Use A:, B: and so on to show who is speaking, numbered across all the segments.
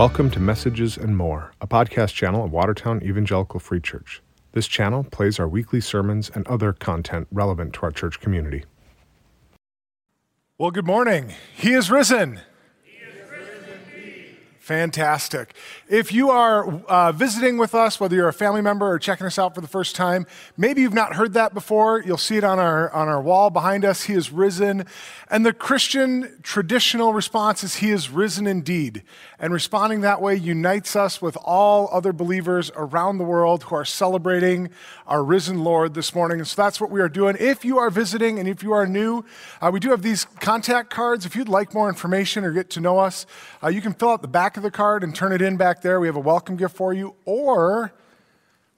A: Welcome to Messages and More, a podcast channel of Watertown Evangelical Free Church. This channel plays our weekly sermons and other content relevant to our church community.
B: Well, good morning. He is risen. Fantastic. If you are uh, visiting with us, whether you're a family member or checking us out for the first time, maybe you've not heard that before. You'll see it on our, on our wall behind us. He is risen. And the Christian traditional response is He is risen indeed. And responding that way unites us with all other believers around the world who are celebrating our risen Lord this morning. And so that's what we are doing. If you are visiting and if you are new, uh, we do have these contact cards. If you'd like more information or get to know us, uh, you can fill out the back of the card and turn it in back there. We have a welcome gift for you. Or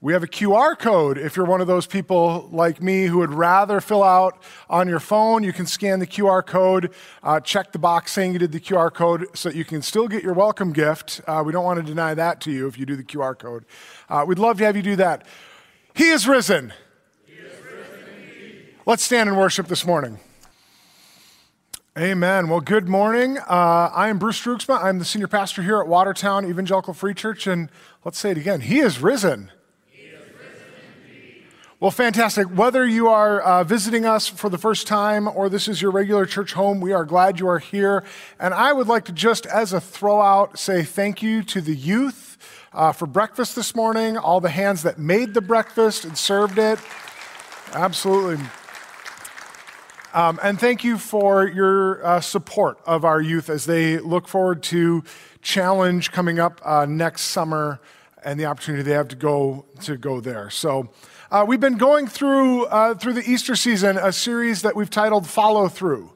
B: we have a QR code. If you're one of those people like me who would rather fill out on your phone, you can scan the QR code, uh, check the box saying you did the QR code so that you can still get your welcome gift. Uh, we don't want to deny that to you if you do the QR code. Uh, we'd love to have you do that. He is risen. He is risen Let's stand and worship this morning. Amen. Well, good morning. Uh, I am Bruce Droogsma. I'm the senior pastor here at Watertown Evangelical Free Church. And let's say it again He is risen. He is risen well, fantastic. Whether you are uh, visiting us for the first time or this is your regular church home, we are glad you are here. And I would like to just, as a throwout, say thank you to the youth uh, for breakfast this morning, all the hands that made the breakfast and served it. Absolutely. Um, and thank you for your uh, support of our youth as they look forward to challenge coming up uh, next summer and the opportunity they have to go to go there. So. Uh, we've been going through uh, through the Easter season a series that we've titled "Follow Through,"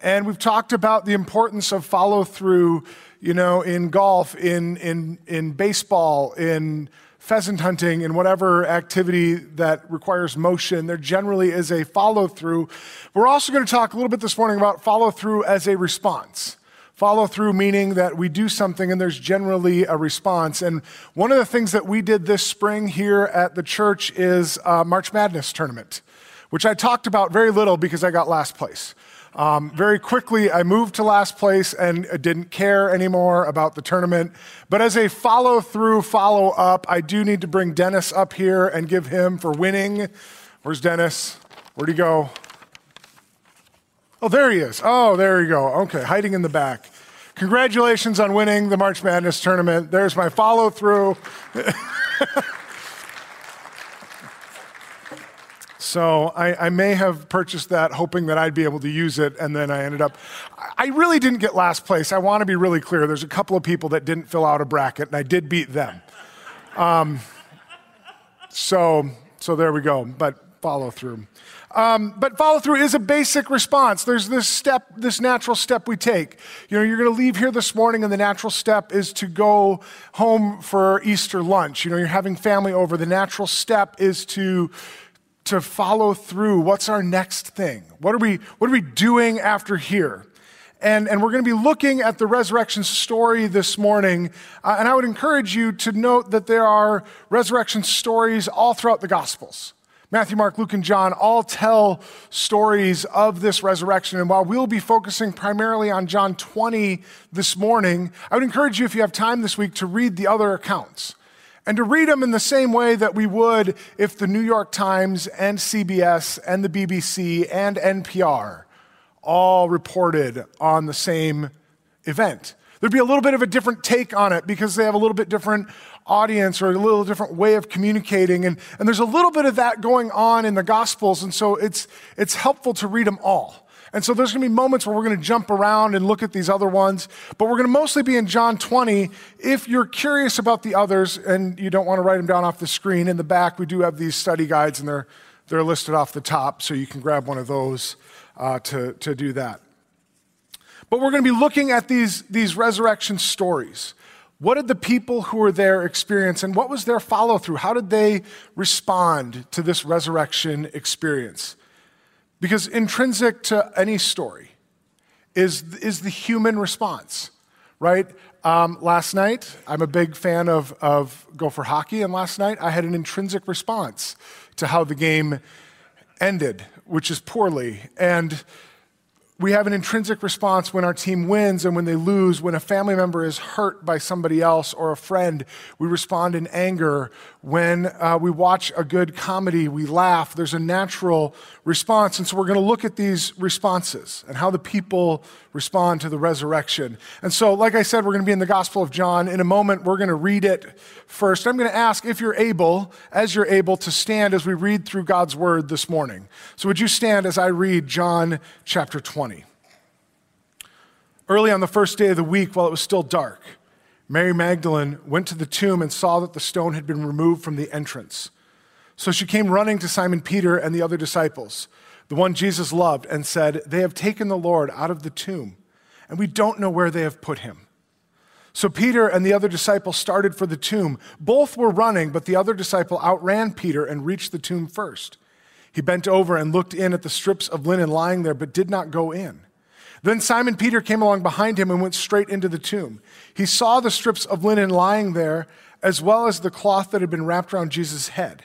B: and we've talked about the importance of follow through. You know, in golf, in in in baseball, in pheasant hunting and whatever activity that requires motion, there generally is a follow through. We're also going to talk a little bit this morning about follow through as a response. Follow through meaning that we do something and there's generally a response. And one of the things that we did this spring here at the church is March Madness tournament, which I talked about very little because I got last place. Um, very quickly, I moved to last place and didn't care anymore about the tournament. But as a follow through, follow up, I do need to bring Dennis up here and give him for winning. Where's Dennis? Where'd he go? Oh, there he is. Oh, there you go. Okay, hiding in the back. Congratulations on winning the March Madness tournament. There's my follow through. So I, I, may have purchased that hoping that I'd be able to use it, and then I ended up. I really didn't get last place. I want to be really clear. There's a couple of people that didn't fill out a bracket, and I did beat them. Um, so, so there we go. But follow through. Um, but follow through is a basic response. There's this step, this natural step we take. You know, you're going to leave here this morning, and the natural step is to go home for Easter lunch. You know, you're having family over. The natural step is to to follow through. What's our next thing? What are we, what are we doing after here? And, and we're going to be looking at the resurrection story this morning. Uh, and I would encourage you to note that there are resurrection stories all throughout the Gospels. Matthew, Mark, Luke, and John all tell stories of this resurrection. And while we'll be focusing primarily on John 20 this morning, I would encourage you, if you have time this week, to read the other accounts and to read them in the same way that we would if the New York Times and CBS and the BBC and NPR all reported on the same event. There'd be a little bit of a different take on it because they have a little bit different audience or a little different way of communicating. And, and there's a little bit of that going on in the Gospels. And so it's, it's helpful to read them all. And so there's going to be moments where we're going to jump around and look at these other ones, but we're going to mostly be in John 20. If you're curious about the others and you don't want to write them down off the screen, in the back we do have these study guides and they're, they're listed off the top, so you can grab one of those uh, to, to do that. But we're going to be looking at these, these resurrection stories. What did the people who were there experience, and what was their follow through? How did they respond to this resurrection experience? Because intrinsic to any story is, is the human response, right? Um, last night, I'm a big fan of, of Gopher hockey, and last night I had an intrinsic response to how the game ended, which is poorly. And we have an intrinsic response when our team wins and when they lose. When a family member is hurt by somebody else or a friend, we respond in anger. When uh, we watch a good comedy, we laugh. There's a natural response. And so we're going to look at these responses and how the people respond to the resurrection. And so, like I said, we're going to be in the Gospel of John. In a moment, we're going to read it first. I'm going to ask if you're able, as you're able, to stand as we read through God's word this morning. So, would you stand as I read John chapter 20? Early on the first day of the week, while it was still dark, Mary Magdalene went to the tomb and saw that the stone had been removed from the entrance. So she came running to Simon Peter and the other disciples, the one Jesus loved, and said, They have taken the Lord out of the tomb, and we don't know where they have put him. So Peter and the other disciple started for the tomb. Both were running, but the other disciple outran Peter and reached the tomb first. He bent over and looked in at the strips of linen lying there, but did not go in. Then Simon Peter came along behind him and went straight into the tomb. He saw the strips of linen lying there, as well as the cloth that had been wrapped around Jesus' head.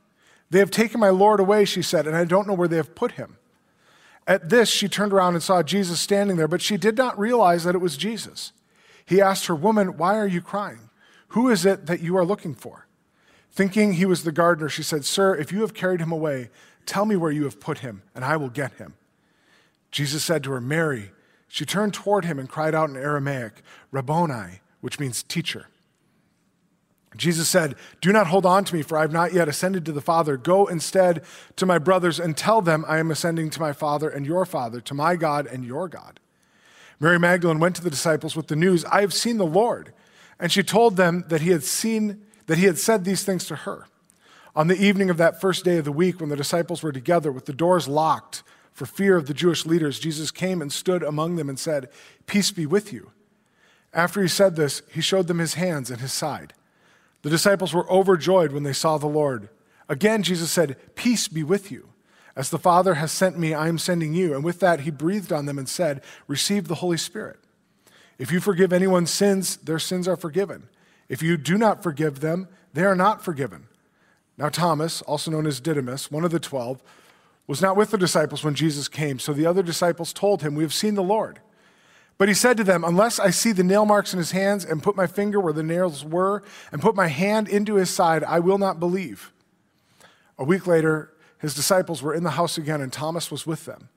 B: They have taken my Lord away, she said, and I don't know where they have put him. At this, she turned around and saw Jesus standing there, but she did not realize that it was Jesus. He asked her, Woman, why are you crying? Who is it that you are looking for? Thinking he was the gardener, she said, Sir, if you have carried him away, tell me where you have put him, and I will get him. Jesus said to her, Mary. She turned toward him and cried out in Aramaic, Rabboni, which means teacher. Jesus said, Do not hold on to me, for I have not yet ascended to the Father. Go instead to my brothers and tell them I am ascending to my Father and your Father, to my God and your God. Mary Magdalene went to the disciples with the news, I have seen the Lord. And she told them that he had seen that he had said these things to her. On the evening of that first day of the week, when the disciples were together with the doors locked for fear of the Jewish leaders, Jesus came and stood among them and said, Peace be with you. After he said this, he showed them his hands and his side. The disciples were overjoyed when they saw the Lord. Again, Jesus said, Peace be with you. As the Father has sent me, I am sending you. And with that, he breathed on them and said, Receive the Holy Spirit. If you forgive anyone's sins, their sins are forgiven. If you do not forgive them, they are not forgiven. Now, Thomas, also known as Didymus, one of the twelve, was not with the disciples when Jesus came. So the other disciples told him, We have seen the Lord. But he said to them, Unless I see the nail marks in his hands and put my finger where the nails were and put my hand into his side, I will not believe. A week later, his disciples were in the house again, and Thomas was with them,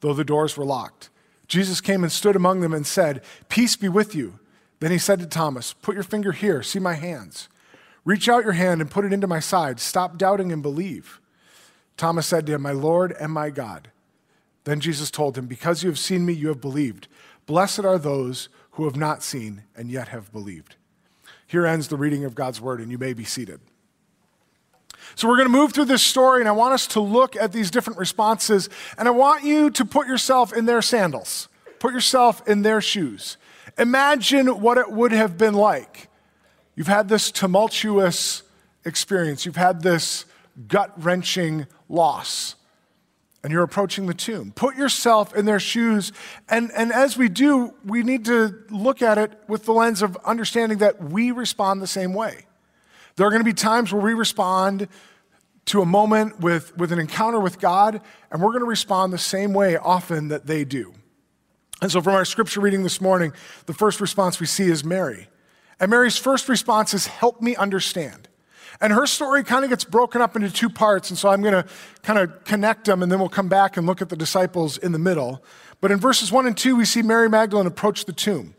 B: though the doors were locked. Jesus came and stood among them and said, Peace be with you. Then he said to Thomas, Put your finger here, see my hands. Reach out your hand and put it into my side. Stop doubting and believe. Thomas said to him, My Lord and my God. Then Jesus told him, Because you have seen me, you have believed. Blessed are those who have not seen and yet have believed. Here ends the reading of God's word, and you may be seated. So, we're going to move through this story, and I want us to look at these different responses, and I want you to put yourself in their sandals, put yourself in their shoes. Imagine what it would have been like. You've had this tumultuous experience, you've had this gut wrenching loss. And you're approaching the tomb. Put yourself in their shoes. And, and as we do, we need to look at it with the lens of understanding that we respond the same way. There are going to be times where we respond to a moment with, with an encounter with God, and we're going to respond the same way often that they do. And so, from our scripture reading this morning, the first response we see is Mary. And Mary's first response is, Help me understand. And her story kind of gets broken up into two parts. And so I'm going to kind of connect them and then we'll come back and look at the disciples in the middle. But in verses one and two, we see Mary Magdalene approach the tomb.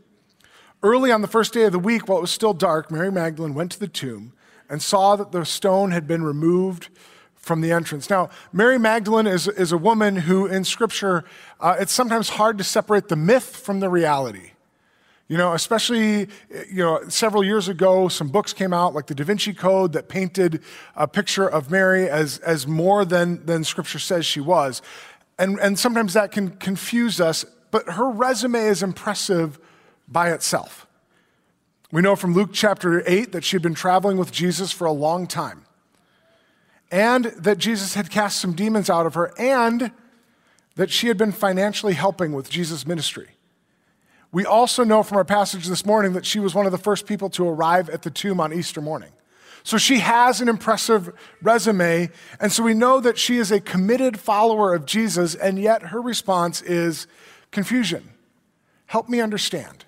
B: Early on the first day of the week, while it was still dark, Mary Magdalene went to the tomb and saw that the stone had been removed from the entrance. Now, Mary Magdalene is, is a woman who, in Scripture, uh, it's sometimes hard to separate the myth from the reality. You know, especially, you know, several years ago, some books came out like the Da Vinci Code that painted a picture of Mary as, as more than, than Scripture says she was. And, and sometimes that can confuse us but her resume is impressive by itself. We know from Luke chapter 8 that she had been traveling with Jesus for a long time, and that Jesus had cast some demons out of her, and that she had been financially helping with Jesus' ministry. We also know from our passage this morning that she was one of the first people to arrive at the tomb on Easter morning. So she has an impressive resume, and so we know that she is a committed follower of Jesus, and yet her response is confusion. Help me understand.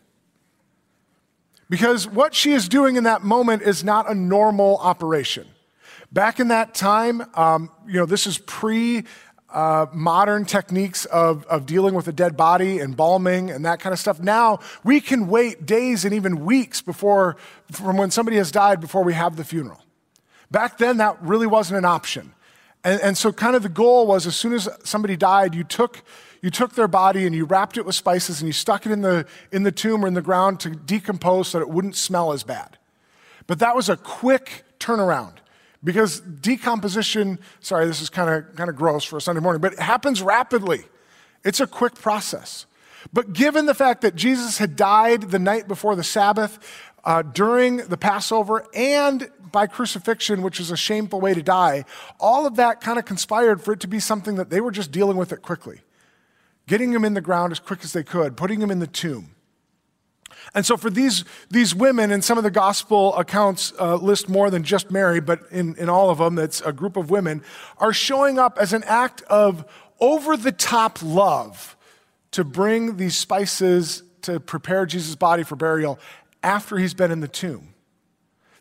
B: Because what she is doing in that moment is not a normal operation. Back in that time, um, you know, this is pre uh, modern techniques of, of dealing with a dead body, embalming, and that kind of stuff. Now we can wait days and even weeks before, from when somebody has died before we have the funeral. Back then, that really wasn't an option. And, and so, kind of the goal was as soon as somebody died, you took you took their body and you wrapped it with spices and you stuck it in the, in the tomb or in the ground to decompose so that it wouldn't smell as bad. But that was a quick turnaround because decomposition, sorry, this is kind of kind of gross for a Sunday morning, but it happens rapidly. It's a quick process. But given the fact that Jesus had died the night before the Sabbath, uh, during the Passover, and by crucifixion, which is a shameful way to die, all of that kind of conspired for it to be something that they were just dealing with it quickly getting him in the ground as quick as they could, putting him in the tomb. And so, for these, these women, and some of the gospel accounts uh, list more than just Mary, but in, in all of them, it's a group of women, are showing up as an act of over the top love to bring these spices to prepare Jesus' body for burial after he's been in the tomb.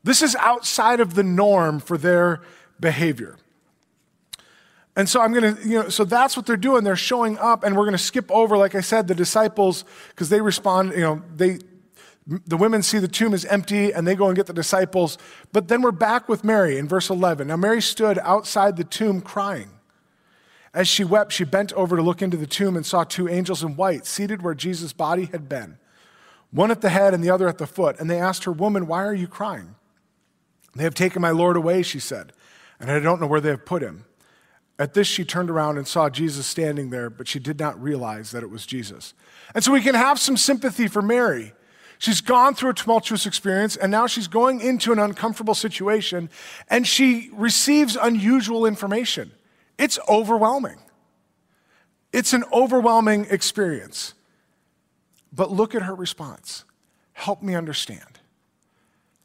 B: This is outside of the norm for their behavior. And so I'm going to, you know, so that's what they're doing. They're showing up, and we're going to skip over, like I said, the disciples, because they respond, you know, they, the women see the tomb is empty and they go and get the disciples. But then we're back with Mary in verse 11. Now, Mary stood outside the tomb crying. As she wept, she bent over to look into the tomb and saw two angels in white seated where Jesus' body had been, one at the head and the other at the foot. And they asked her, Woman, why are you crying? They have taken my Lord away, she said, and I don't know where they have put him. At this, she turned around and saw Jesus standing there, but she did not realize that it was Jesus. And so we can have some sympathy for Mary. She's gone through a tumultuous experience, and now she's going into an uncomfortable situation, and she receives unusual information. It's overwhelming. It's an overwhelming experience. But look at her response. Help me understand.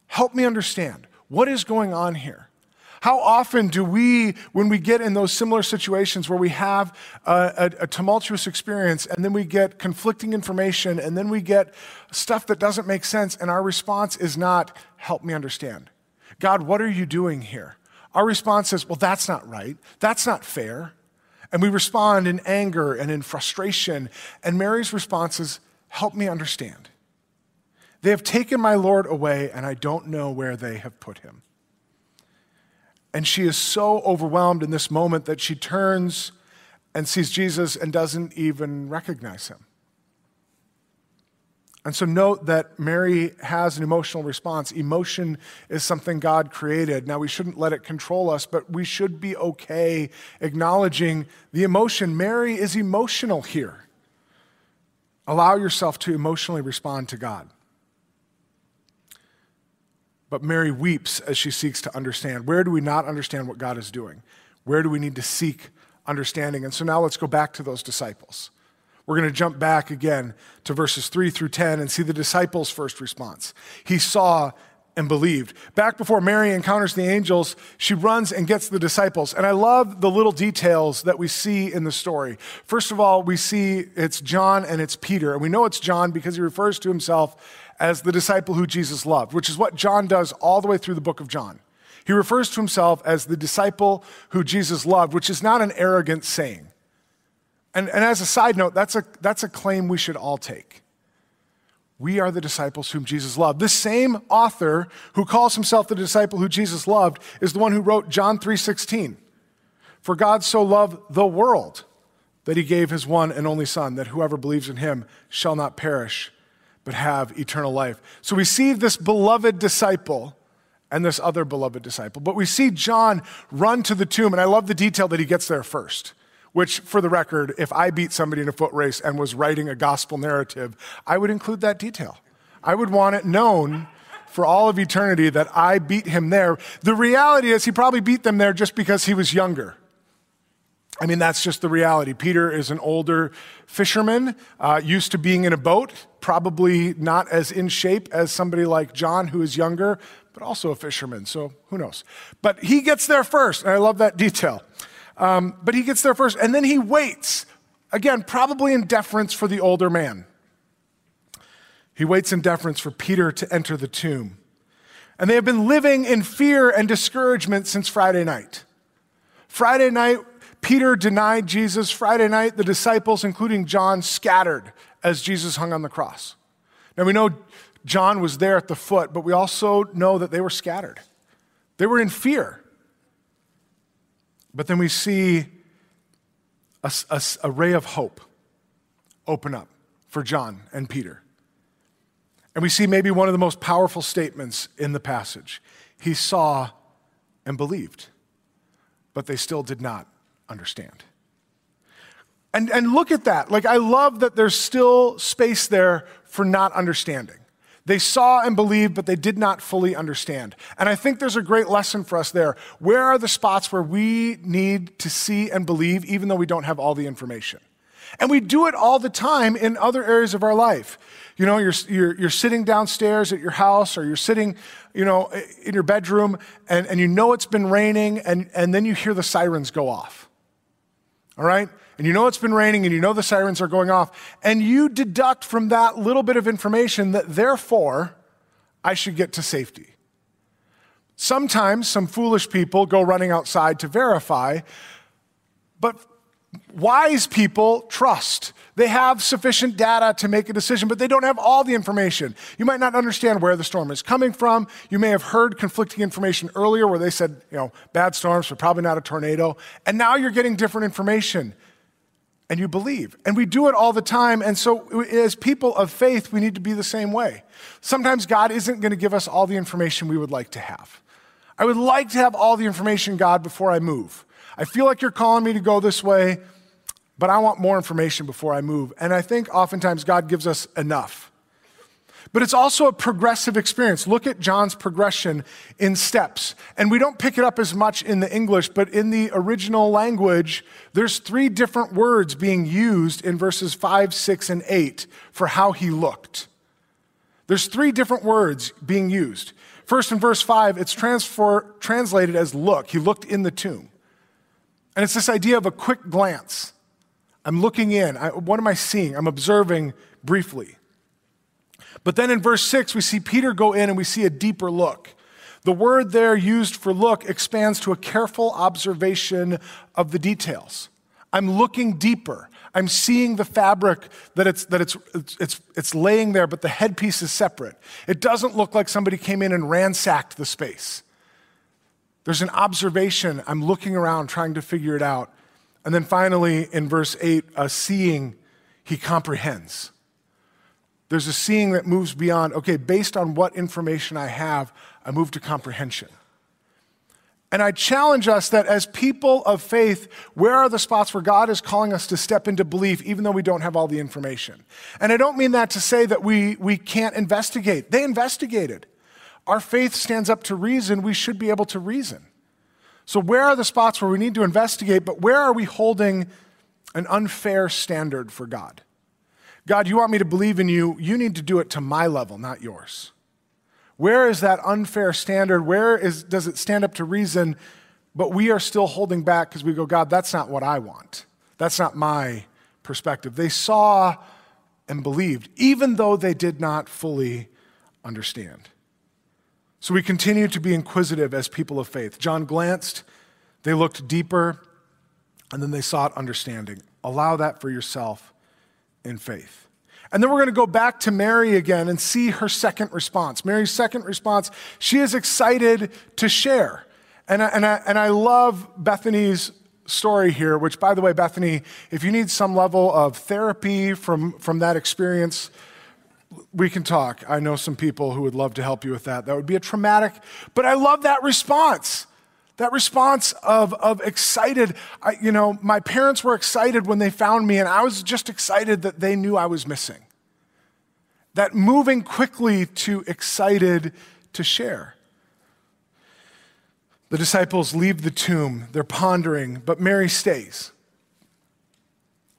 B: Help me understand. What is going on here? How often do we, when we get in those similar situations where we have a, a, a, tumultuous experience and then we get conflicting information and then we get stuff that doesn't make sense, and our response is not, help me understand? God, what are you doing here? Our response is, well, that's not right. That's not fair. And we respond in anger and in frustration. And Mary's response is, help me understand. They have taken my Lord away, and I don't know where they have put him. And she is so overwhelmed in this moment that she turns and sees Jesus and doesn't even recognize him. And so, note that Mary has an emotional response. Emotion is something God created. Now, we shouldn't let it control us, but we should be okay acknowledging the emotion. Mary is emotional here. Allow yourself to emotionally respond to God. But Mary weeps as she seeks to understand. Where do we not understand what God is doing? Where do we need to seek understanding? And so now let's go back to those disciples. We're going to jump back again to verses 3 through 10 and see the disciples' first response. He saw and believed. Back before Mary encounters the angels, she runs and gets the disciples. And I love the little details that we see in the story. First of all, we see it's John and it's Peter. And we know it's John because he refers to himself as the disciple who Jesus loved, which is what John does all the way through the book of John. He refers to himself as the disciple who Jesus loved, which is not an arrogant saying. And, and as a side note, that's a, that's a claim we should all take. We are the disciples whom Jesus loved. This same author who calls himself the disciple who Jesus loved is the one who wrote John 3:16. For God so loved the world that he gave his one and only son that whoever believes in him shall not perish but have eternal life. So we see this beloved disciple and this other beloved disciple. But we see John run to the tomb, and I love the detail that he gets there first. which, for the record, if I beat somebody in a foot race and was writing a gospel narrative, I would include that detail. I would want it known for all of eternity that I beat him there. The reality is, he probably beat them there just because he was younger. I mean, that's just the reality. Peter is an older fisherman, uh, used to being in a boat, probably not as in shape as somebody like John, who is younger, but also a fisherman. So who knows? But he gets there first, and I love that detail. Um, but he gets there first, and then he waits, again, probably in deference for the older man. He waits in deference for Peter to enter the tomb. And they have been living in fear and discouragement since Friday night. Friday night, Peter denied Jesus. Friday night, the disciples, including John, scattered as Jesus hung on the cross. Now we know John was there at the foot, but we also know that they were scattered. They were in fear. But then we see a, a, a, ray of hope open up for John and Peter. And we see maybe one of the most powerful statements in the passage. He saw and believed, but they still did not understand. And, and look at that. Like, I love that there's still space there for not understanding. They saw and believed, but they did not fully understand. And I think there's a great lesson for us there. Where are the spots where we need to see and believe, even though we don't have all the information? And we do it all the time in other areas of our life. You know, you're, you're, you're sitting downstairs at your house or you're sitting, you know, in your bedroom and, and you know it's been raining and, and then you hear the sirens go off. All right? and you know it's been raining and you know the sirens are going off, and you deduct from that little bit of information that therefore I should get to safety. Sometimes some foolish people go running outside to verify, but wise people trust. They have sufficient data to make a decision, but they don't have all the information. You might not understand where the storm is coming from. You may have heard conflicting information earlier where they said, you know, bad storms, but probably not a tornado. And now you're getting different information and you believe. And we do it all the time. And so, as people of faith, we need to be the same way. Sometimes God isn't going to give us all the information we would like to have. I would like to have all the information, God, before I move. I feel like you're calling me to go this way, but I want more information before I move. And I think oftentimes God gives us enough. But it's also a progressive experience. Look at John's progression in steps. And we don't pick it up as much in the English, but in the original language, there's three different words being used in verses 5, 6, and 8 for how he looked. There's three different words being used. First, in verse 5, it's transfer, translated as look. He looked in the tomb. And it's this idea of a quick glance. I'm looking in. I, what am I seeing? I'm observing briefly. But then in verse 6, we see Peter go in and we see a deeper look. The word there used for look expands to a careful observation of the details. I'm looking deeper. I'm seeing the fabric that it's, that it's, it's, it's, it's laying there, but the headpiece is separate. It doesn't look like somebody came in and ransacked the space. There's an observation. I'm looking around trying to figure it out. And then finally, in verse 8, a seeing, he comprehends. There's a seeing that moves beyond, okay, based on what information I have, I move to comprehension. And I challenge us that as people of faith, where are the spots where God is calling us to step into belief, even though we don't have all the information? And I don't mean that to say that we, we can't investigate. They investigated. Our faith stands up to reason. We should be able to reason. So, where are the spots where we need to investigate, but where are we holding an unfair standard for God? God, you want me to believe in you, you need to do it to my level, not yours. Where is that unfair standard? Where is, does it stand up to reason, but we are still holding back because we go, God, that's not what I want. That's not my perspective. They saw and believed, even though they did not fully understand. So we continue to be inquisitive as people of faith. John glanced, they looked deeper, and then they sought understanding. Allow that for yourself in faith. And then we're going to go back to Mary again and see her second response. Mary's second response, she is excited to share. And I, and I, and I love Bethany's story here, which, by the way, Bethany, if you need some level of therapy from, from that experience, we can talk. I know some people who would love to help you with that. That would be a traumatic, but I love that response. That response of, of excited, I, you know, my parents were excited when they found me, and I was just excited that they knew I was missing. That moving quickly to excited to share. The disciples leave the tomb, they're pondering, but Mary stays.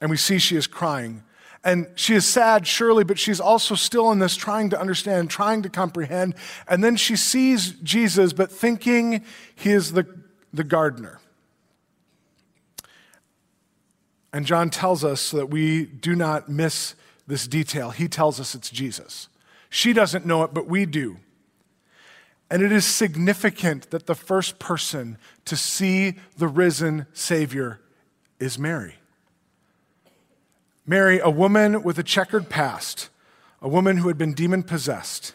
B: And we see she is crying. And she is sad, surely, but she's also still in this trying to understand, trying to comprehend. And then she sees Jesus, but thinking he is the, the gardener. And John tells us so that we do not miss this detail. He tells us it's Jesus. She doesn't know it, but we do. And it is significant that the first person to see the risen Savior is Mary. Mary, a woman with a checkered past, a woman who had been demon possessed.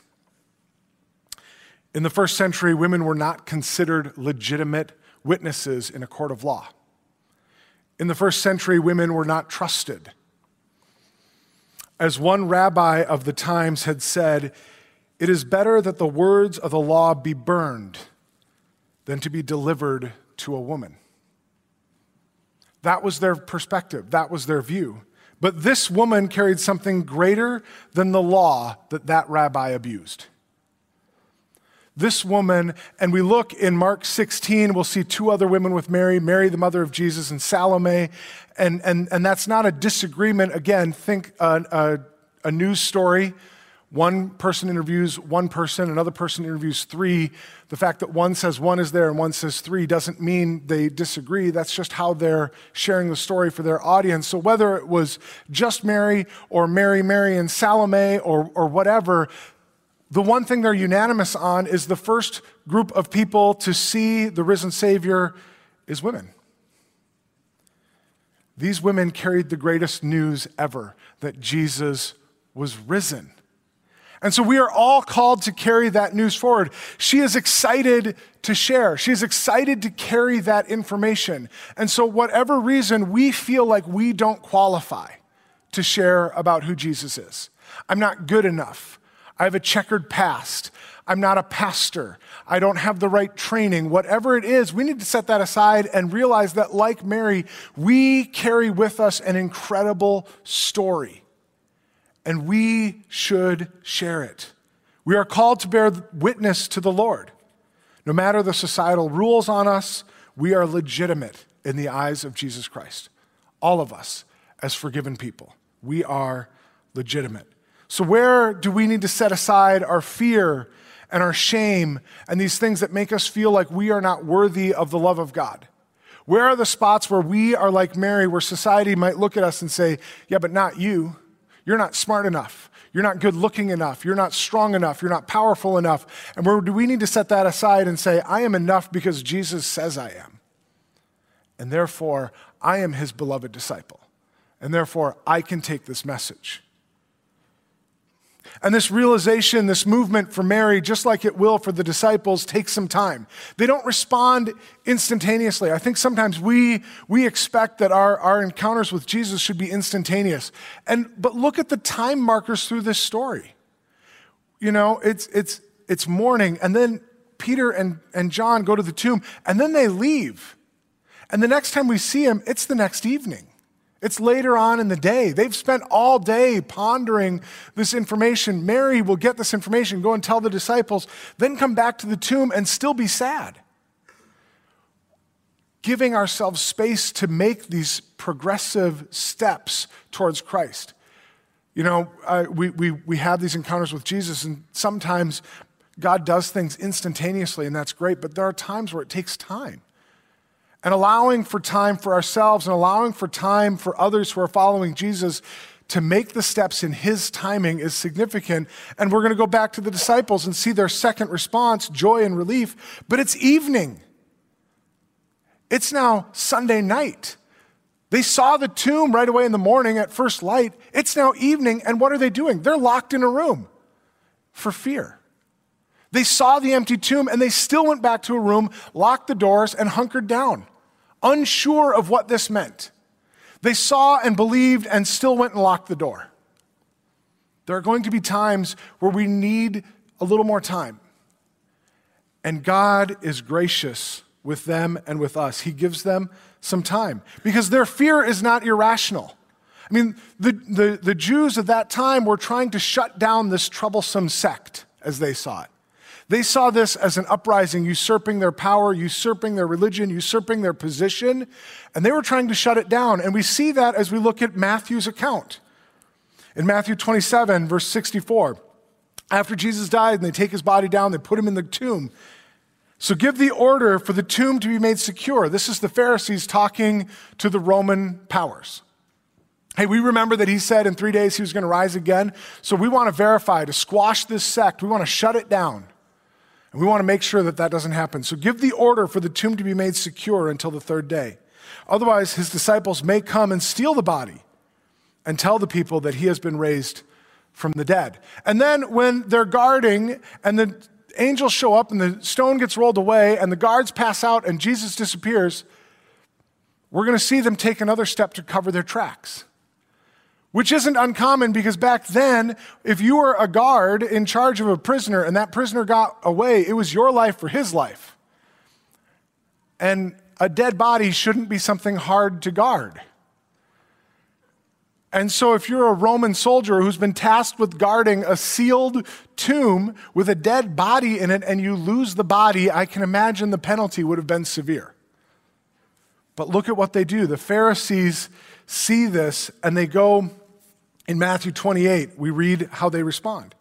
B: In the first century, women were not considered legitimate witnesses in a court of law. In the first century, women were not trusted. As one rabbi of the times had said, it is better that the words of the law be burned than to be delivered to a woman. That was their perspective, that was their view. But this woman carried something greater than the law that that rabbi abused. This woman, and we look in Mark 16, we'll see two other women with Mary, Mary, the mother of Jesus, and Salome. And, and, and that's not a disagreement. Again, think a, a, a news story one person interviews one person, another person interviews three. The fact that one says one is there and one says three doesn't mean they disagree. That's just how they're sharing the story for their audience. So whether it was just Mary or Mary, Mary, and Salome or, or whatever, the one thing they're unanimous on is the first group of people to see the risen Savior is women. These women carried the greatest news ever that Jesus was risen. And so we are all called to carry that news forward. She is excited to share. She's excited to carry that information. And so, whatever reason we feel like we don't qualify to share about who Jesus is, I'm not good enough. I have a checkered past. I'm not a pastor. I don't have the right training. Whatever it is, we need to set that aside and realize that, like Mary, we carry with us an incredible story and we should share it. We are called to bear witness to the Lord. No matter the societal rules on us, we are legitimate in the eyes of Jesus Christ. All of us, as forgiven people, we are legitimate. So, where do we need to set aside our fear and our shame and these things that make us feel like we are not worthy of the love of God? Where are the spots where we are like Mary, where society might look at us and say, Yeah, but not you? You're not smart enough. You're not good looking enough. You're not strong enough. You're not powerful enough. And where do we need to set that aside and say, I am enough because Jesus says I am? And therefore, I am his beloved disciple. And therefore, I can take this message. And this realization, this movement for Mary, just like it will for the disciples, takes some time. They don't respond instantaneously. I think sometimes we, we expect that our, our encounters with Jesus should be instantaneous. And, but look at the time markers through this story. You know, it's, it's, it's morning, and then Peter and, and John go to the tomb, and then they leave. And the next time we see him, it's the next evening. It's later on in the day. They've spent all day pondering this information. Mary will get this information, go and tell the disciples, then come back to the tomb and still be sad. Giving ourselves space to make these progressive steps towards Christ. You know, we, we, we have these encounters with Jesus, and sometimes God does things instantaneously, and that's great, but there are times where it takes time and allowing for time for ourselves and allowing for time for others who are following Jesus to make the steps in his timing is significant. And we're going to go back to the disciples and see their second response joy and relief. But it's evening, it's now Sunday night. They saw the tomb right away in the morning at first light. It's now evening, and what are they doing? They're locked in a room for fear. They saw the empty tomb and they still went back to a room, locked the doors, and hunkered down unsure of what this meant. They saw and believed and still went and locked the door. There are going to be times where we need a little more time. And God is gracious with them and with us. He gives them some time because their fear is not irrational. I mean, the, the, the Jews at that time were trying to shut down this troublesome sect as they saw it. They saw this as an uprising, usurping their power, usurping their religion, usurping their position, and they were trying to shut it down. And we see that as we look at Matthew's account. In Matthew 27, verse 64, after Jesus died and they take his body down, they put him in the tomb. So give the order for the tomb to be made secure. This is the Pharisees talking to the Roman powers. Hey, we remember that he said in three days he was going to rise again. So we want to verify, to squash this sect. We want to shut it down. And we want to make sure that that doesn't happen. So give the order for the tomb to be made secure until the third day. Otherwise, his disciples may come and steal the body and tell the people that he has been raised from the dead. And then when they're guarding and the angels show up and the stone gets rolled away and the guards pass out and Jesus disappears, we're going to see them take another step to cover their tracks. Which isn't uncommon because back then, if you were a guard in charge of a prisoner and that prisoner got away, it was your life for his life. And a dead body shouldn't be something hard to guard. And so, if you're a Roman soldier who's been tasked with guarding a sealed tomb with a dead body in it and you lose the body, I can imagine the penalty would have been severe. But look at what they do. The Pharisees see this and they go in Matthew 28, we read how they respond.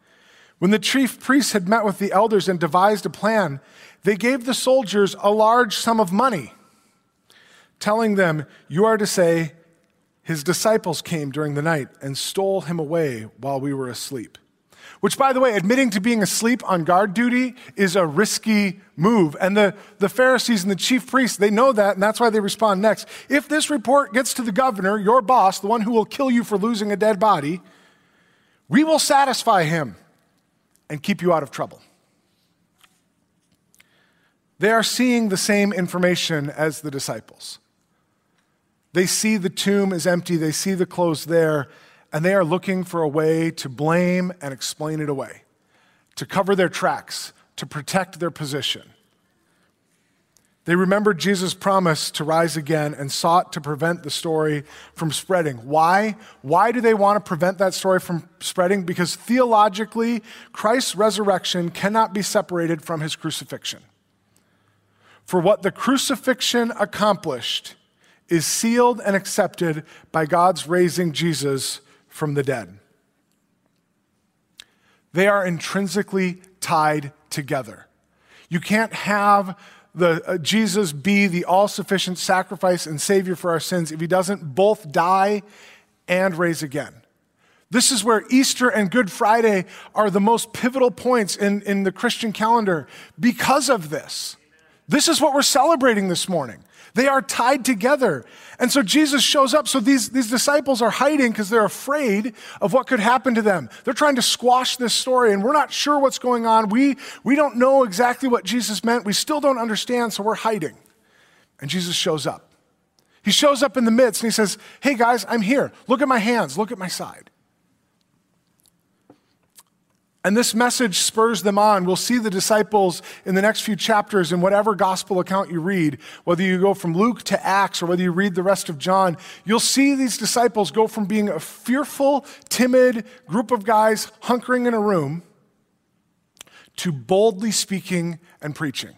B: When the chief priests had met with the elders and devised a plan, they gave the soldiers a large sum of money, telling them, You are to say, his disciples came during the night and stole him away while we were asleep. Which, by the way, admitting to being asleep on guard duty is a risky move. And the, the Pharisees and the chief priests, they know that, and that's why they respond next. If this report gets to the governor, your boss, the one who will kill you for losing a dead body, we will satisfy him and keep you out of trouble. They are seeing the same information as the disciples. They see the tomb is empty, they see the clothes there, and they are looking for a way to blame and explain it away, to cover their tracks, to protect their position. They remembered Jesus' promise to rise again and sought to prevent the story from spreading. Why? Why do they want to prevent that story from spreading? Because theologically, Christ's resurrection cannot be separated from his crucifixion. For what the crucifixion accomplished, is sealed and accepted by God's raising Jesus from the dead. They are intrinsically tied together. You can't have the, uh, Jesus be the all sufficient sacrifice and Savior for our sins if he doesn't both die and raise again. This is where Easter and Good Friday are the most pivotal points in, in the Christian calendar because of this. This is what we're celebrating this morning. They are tied together. And so Jesus shows up. So these, these disciples are hiding because they're afraid of what could happen to them. They're trying to squash this story, and we're not sure what's going on. We, we don't know exactly what Jesus meant. We still don't understand, so we're hiding. And Jesus shows up. He shows up in the midst and he says, Hey guys, I'm here. Look at my hands, look at my side. And this message spurs them on. We'll see the disciples in the next few chapters in whatever gospel account you read, whether you go from Luke to Acts or whether you read the rest of John. You'll see these disciples go from being a fearful, timid group of guys hunkering in a room to boldly speaking and preaching.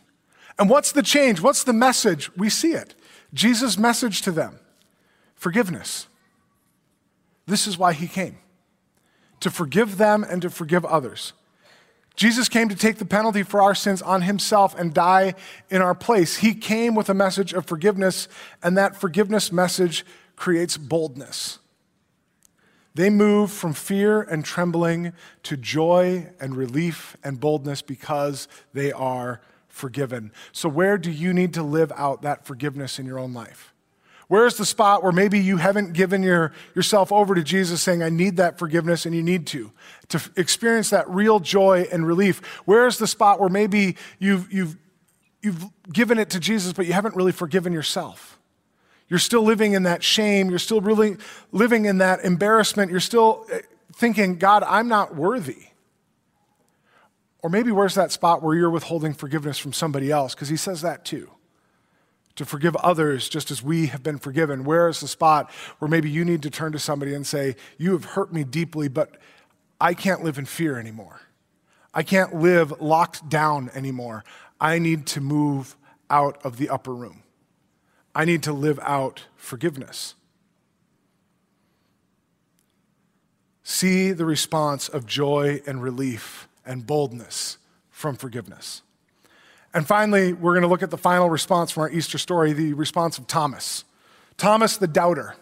B: And what's the change? What's the message? We see it. Jesus' message to them forgiveness. This is why he came to forgive them and to forgive others. Jesus came to take the penalty for our sins on himself and die in our place. He came with a message of forgiveness, and that forgiveness message creates boldness. They move from fear and trembling to joy and relief and boldness because they are forgiven. So, where do you need to live out that forgiveness in your own life? Where's the spot where maybe you haven't given your, yourself over to Jesus saying, I need that forgiveness and you need to, to experience that real joy and relief? Where's the spot where maybe you've, you've, you've given it to Jesus, but you haven't really forgiven yourself? You're still living in that shame. You're still really living in that embarrassment. You're still eh, thinking, God, I'm not worthy. Or maybe where's that spot where you're withholding forgiveness from somebody else? Because he says that too. To forgive others just as we have been forgiven? Where is the spot where maybe you need to turn to somebody and say, You have hurt me deeply, but I can't live in fear anymore. I can't live locked down anymore. I need to move out of the upper room. I need to live out forgiveness. See the response of joy and relief and boldness from forgiveness. And finally, we're going to look at the final response from our Easter story the response of Thomas. Thomas the doubter.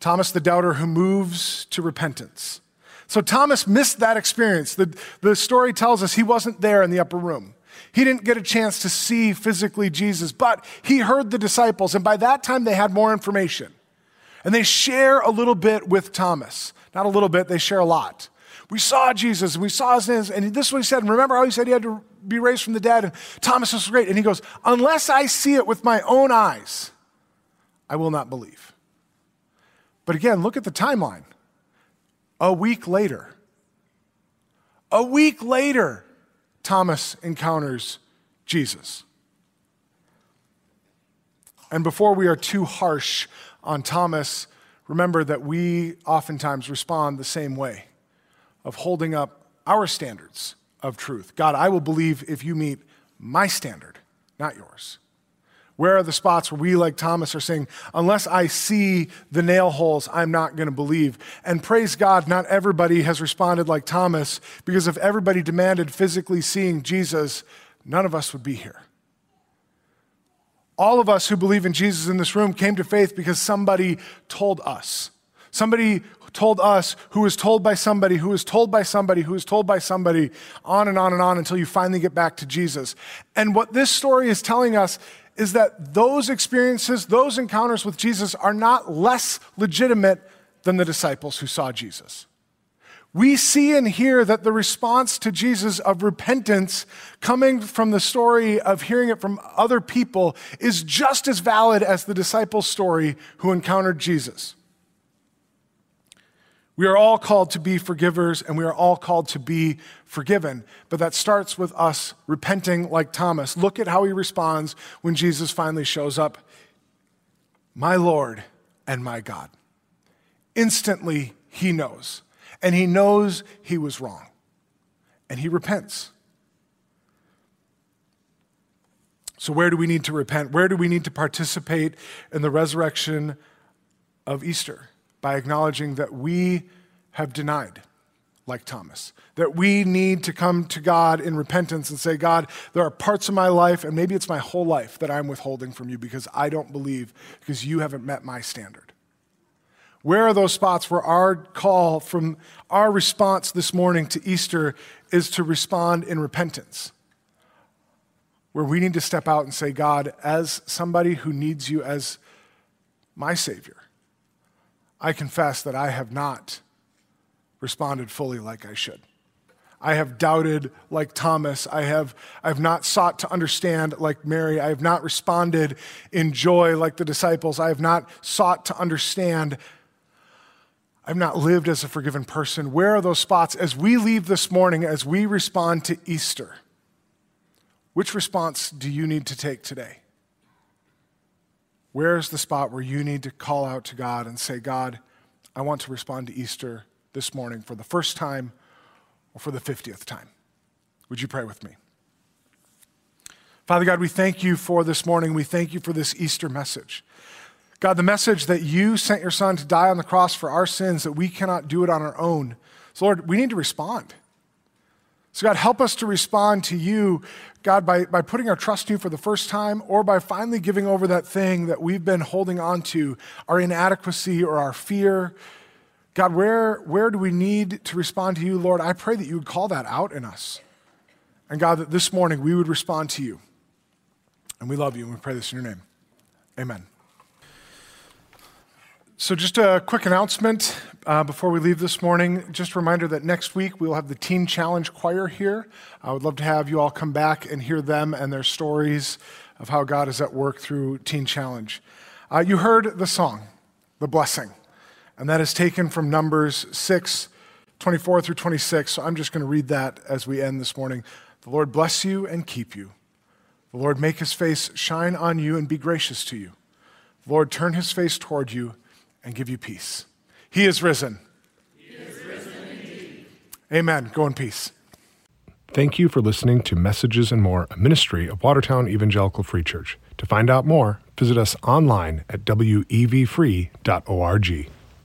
B: Thomas the doubter who moves to repentance. So Thomas missed that experience. The, the story tells us he wasn't there in the upper room. He didn't get a chance to see physically Jesus, but he heard the disciples, and by that time they had more information. And they share a little bit with Thomas. Not a little bit, they share a lot. We saw Jesus, and we saw his hands, and this is what he said. And remember how he said he had to be raised from the dead? And Thomas was great. And he goes, Unless I see it with my own eyes, I will not believe. But again, look at the timeline. A week later, a week later, Thomas encounters Jesus. And before we are too harsh on Thomas, remember that we oftentimes respond the same way of holding up our standards of truth. God, I will believe if you meet my standard, not yours. Where are the spots where we, like Thomas, are saying, unless I see the nail holes, I'm not going to believe? And praise God, not everybody has responded like Thomas, because if everybody demanded physically seeing Jesus, none of us would be here. All of us who believe in Jesus in this room came to faith because somebody told us. Somebody told us, who was told by somebody, who was told by somebody, who was told by somebody, on and on and on until you finally get back to Jesus. And what this story is telling us is that those experiences, those encounters with Jesus are not less legitimate than the disciples who saw Jesus. We see and hear that the response to Jesus of repentance coming from the story of hearing it from other people is just as valid as the disciples' story who encountered Jesus. We are all called to be forgivers and we are all called to be forgiven. But that starts with us repenting like Thomas. Look at how he responds when Jesus finally shows up My Lord and my God. Instantly, he knows. And he knows he was wrong. And he repents. So, where do we need to repent? Where do we need to participate in the resurrection of Easter? By acknowledging that we have denied, like Thomas. That we need to come to God in repentance and say, God, there are parts of my life, and maybe it's my whole life, that I'm withholding from you because I don't believe, because you haven't met my standard. Where are those spots where our call from our response this morning to Easter is to respond in repentance? Where we need to step out and say, God, as somebody who needs you as my Savior, I confess that I have not responded fully like I should. I have doubted like Thomas. I have, I have not sought to understand like Mary. I have not responded in joy like the disciples. I have not sought to understand. I've not lived as a forgiven person. Where are those spots as we leave this morning, as we respond to Easter? Which response do you need to take today? Where's the spot where you need to call out to God and say, God, I want to respond to Easter this morning for the first time or for the 50th time? Would you pray with me? Father God, we thank you for this morning. We thank you for this Easter message. God, the message that you sent your son to die on the cross for our sins, that we cannot do it on our own. So, Lord, we need to respond. So, God, help us to respond to you, God, by, by putting our trust in you for the first time or by finally giving over that thing that we've been holding on to, our inadequacy or our fear. God, where, where do we need to respond to you, Lord? I pray that you would call that out in us. And God, that this morning we would respond to you. And we love you and we pray this in your name. Amen. So, just a quick announcement uh, before we leave this morning. Just a reminder that next week we'll have the Teen Challenge Choir here. I would love to have you all come back and hear them and their stories of how God is at work through Teen Challenge. Uh, you heard the song, The Blessing, and that is taken from Numbers 6, 24 through 26. So, I'm just going to read that as we end this morning. The Lord bless you and keep you. The Lord make his face shine on you and be gracious to you. The Lord turn his face toward you and give you peace. He is risen.
C: He is risen indeed.
B: Amen. Go in peace.
A: Thank you for listening to Messages and More, a ministry of Watertown Evangelical Free Church. To find out more, visit us online at wevfree.org.